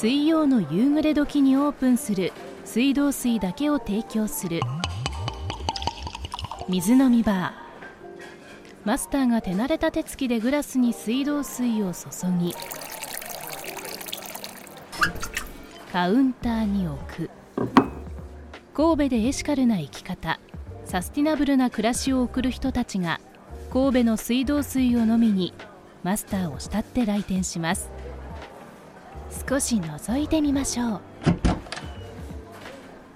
水曜の夕暮れ時にオープンする水道水だけを提供する。水飲みバー。マスターが手慣れた手つきでグラスに水道水を注ぎカウンターに置く。神戸でエシカルな生き方。サスティナブルな暮らしを送る人たちが神戸の水道水を飲みにマスターを慕って来店します。少し覗いてみましょう。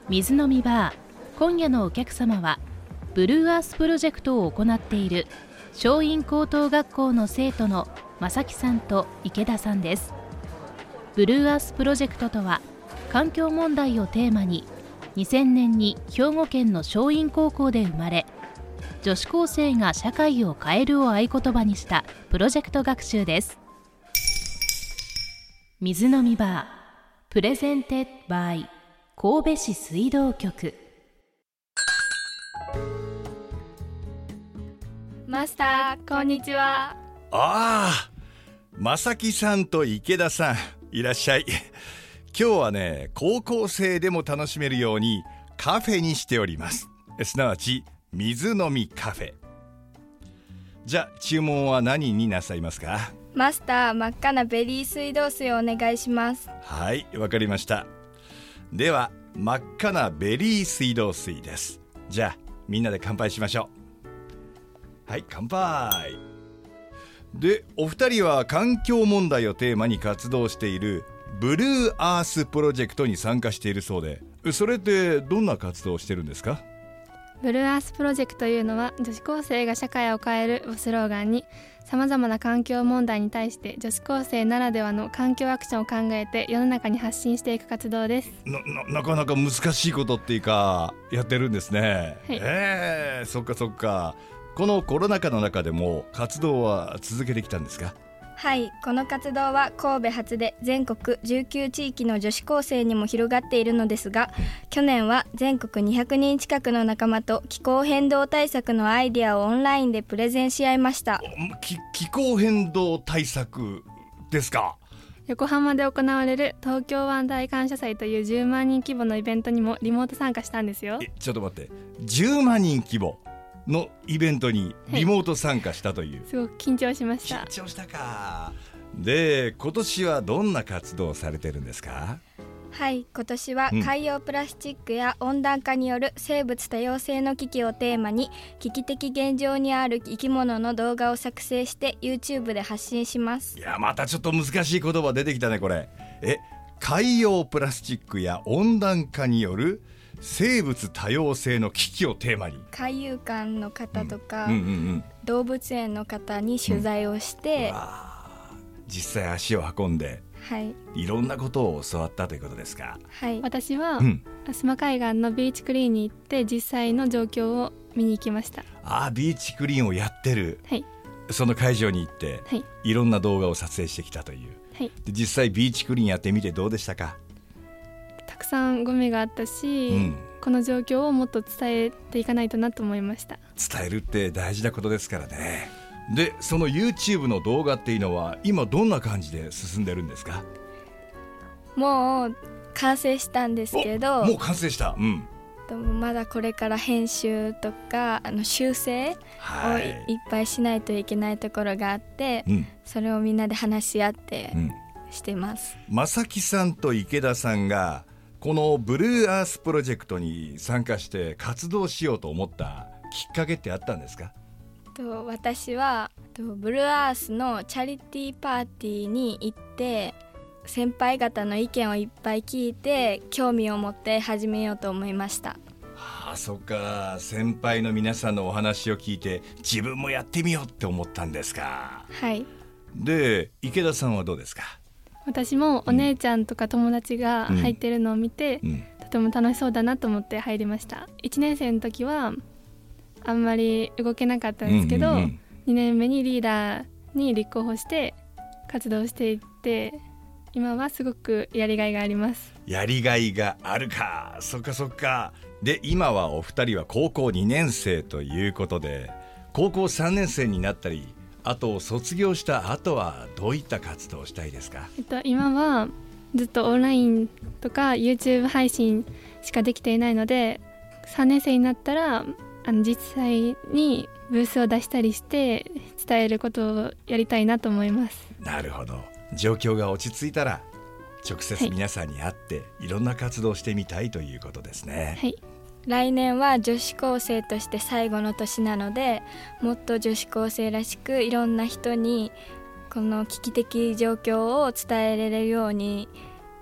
水飲みバー今夜のお客様はブルーアースプロジェクトを行っている松陰高等学校の生徒の正木さんと池田さんです。ブルーアースプロジェクトとは環境問題をテーマに2000年に兵庫県の松陰高校で生まれ女子高生が社会を変えるを合言葉にしたプロジェクト学習です。水飲みバー。 Presented by 神戸市水道局。マスターこんにちは。ああ正木さんと池田さんいらっしゃい。今日はね高校生でも楽しめるようにカフェにしております。すなわち水飲みカフェ。じゃあ注文は何になさいますか？マスター真っ赤なベリー水道水をお願いします。はいわかりました。では真っ赤なベリー水道水です。じゃあみんなで乾杯しましょう。はい乾杯。でお二人は環境問題をテーマに活動しているブルーアースプロジェクトに参加しているそうでそれってどんな活動をしてるんですか？ブルーアースプロジェクトというのは女子高生が社会を変えるをスローガンにさまざまな環境問題に対して女子高生ならではの環境アクションを考えて世の中に発信していく活動です。なかなか難しいことっていうかやってるんですね、はい、えー、そっかそっか。このコロナ禍の中でも活動は続けてきたんですか？はいこの活動は神戸初で全国19地域の女子高生にも広がっているのですが、去年は全国200人近くの仲間と気候変動対策のアイディアをオンラインでプレゼンし合いました。気候変動対策ですか？横浜で行われる東京湾大感謝祭という10万人規模のイベントにもリモート参加したんですよ。ちょっと待って。10万人規模のイベントにリモート参加したという、はい、すごく緊張しました。緊張したか。で今年はどんな活動をされてるんですか？はい今年は海洋プラスチックや温暖化による生物多様性の危機をテーマに危機的現状にある生き物の動画を作成して YouTube で発信します。いやまたちょっと難しい言葉出てきたねこれ。え海洋プラスチックや温暖化による生物多様性の危機をテーマに。海遊館の方とか、うん。うんうんうん、動物園の方に取材をして、うん、実際足を運んで、はい、いろんなことを教わったということですか、はい、私は、うん、須磨海岸のビーチクリーンに行って実際の状況を見に行きました。ああビーチクリーンをやってる、はい、その会場に行って、はい、いろんな動画を撮影してきたという、はい、で実際ビーチクリーンやってみてどうでしたか？たくさんゴミがあったし、うん、この状況をもっと伝えていかないとなと思いました。伝えるって大事なことですからね。でその YouTube の動画っていうのは今どんな感じで進んでるんですか？もう完成したんですけどもう完成した。うん。まだこれから編集とかあの修正をいっぱいしないといけないところがあって、うん、それをみんなで話し合ってしてます。正木さんと池田さんがこのブルーアースプロジェクトに参加して活動しようと思ったきっかけってあったんですか？と私はとブルーアースのチャリティーパーティーに行って先輩方の意見をいっぱい聞いて興味を持って始めようと思いました。はあそっか。先輩の皆さんのお話を聞いて自分もやってみようって思ったんですか？はい。で池田さんはどうですか？私もお姉ちゃんとか友達が入ってるのを見て、うん、とても楽しそうだなと思って入りました。1年生の時はあんまり動けなかったんですけど、うんうんうん、2年目にリーダーに立候補して活動していって今はすごくやりがいがあります。やりがいがあるか。そっかそっか。で今はお二人は高校2年生ということで高校3年生になったりあと卒業した後はどういった活動をしたいですか、えっと、今はずっとオンラインとか YouTube 配信しかできていないので3年生になったらあの実際にブースを出したりして伝えることをやりたいなと思います。なるほど。状況が落ち着いたら直接皆さんに会って、はい、いろんな活動をしてみたいということですね。はい来年は女子高生として最後の年なのでもっと女子高生らしくいろんな人にこの危機的状況を伝えられるように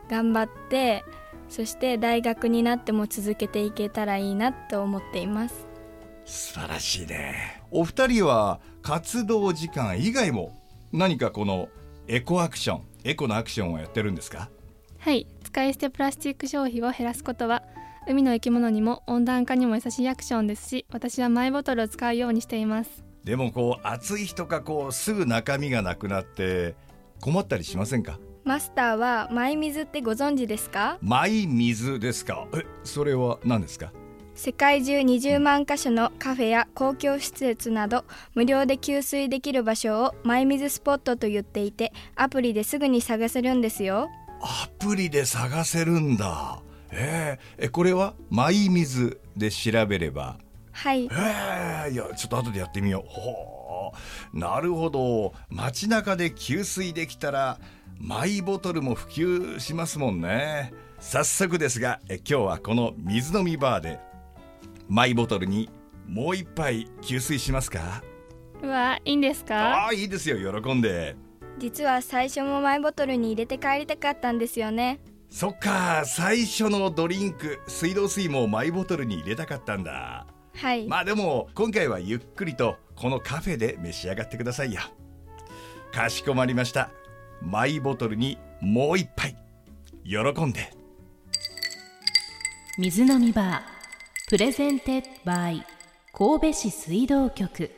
頑張ってそして大学になっても続けていけたらいいなと思っています。素晴らしいね。お二人は活動時間以外も何かこのエコアクションエコのアクションをやってるんですか？はい。使い捨てプラスチック消費を減らすことは海の生き物にも温暖化にも優しいアクションですし私はマイボトルを使うようにしています。でもこう暑い日とかこうすぐ中身がなくなって困ったりしませんか？マスターはマイ水ってご存知ですか？マイ水ですか？えそれは何ですか？世界中20万箇所のカフェや公共施設など無料で給水できる場所をマイ水スポットと言っていてアプリですぐに探せるんですよ。アプリで探せるんだえー、えこれは？マイ水で調べれば。はい。えー、いやちょっと後でやってみよう。ほう。なるほど。街中で給水できたらマイボトルも普及しますもんね。早速ですがえ今日はこの水飲みバーでマイボトルにもう一杯給水しますか？うわいいんですか？ああいいですよ。喜んで。実は最初もマイボトルに入れて帰りたかったんですよねそっか最初のドリンク水道水もマイボトルに入れたかったんだ。はい。まあでも今回はゆっくりとこのカフェで召し上がってくださいよ。かしこまりました。マイボトルにもう一杯。喜んで。水飲みバー Presented by神戸市水道局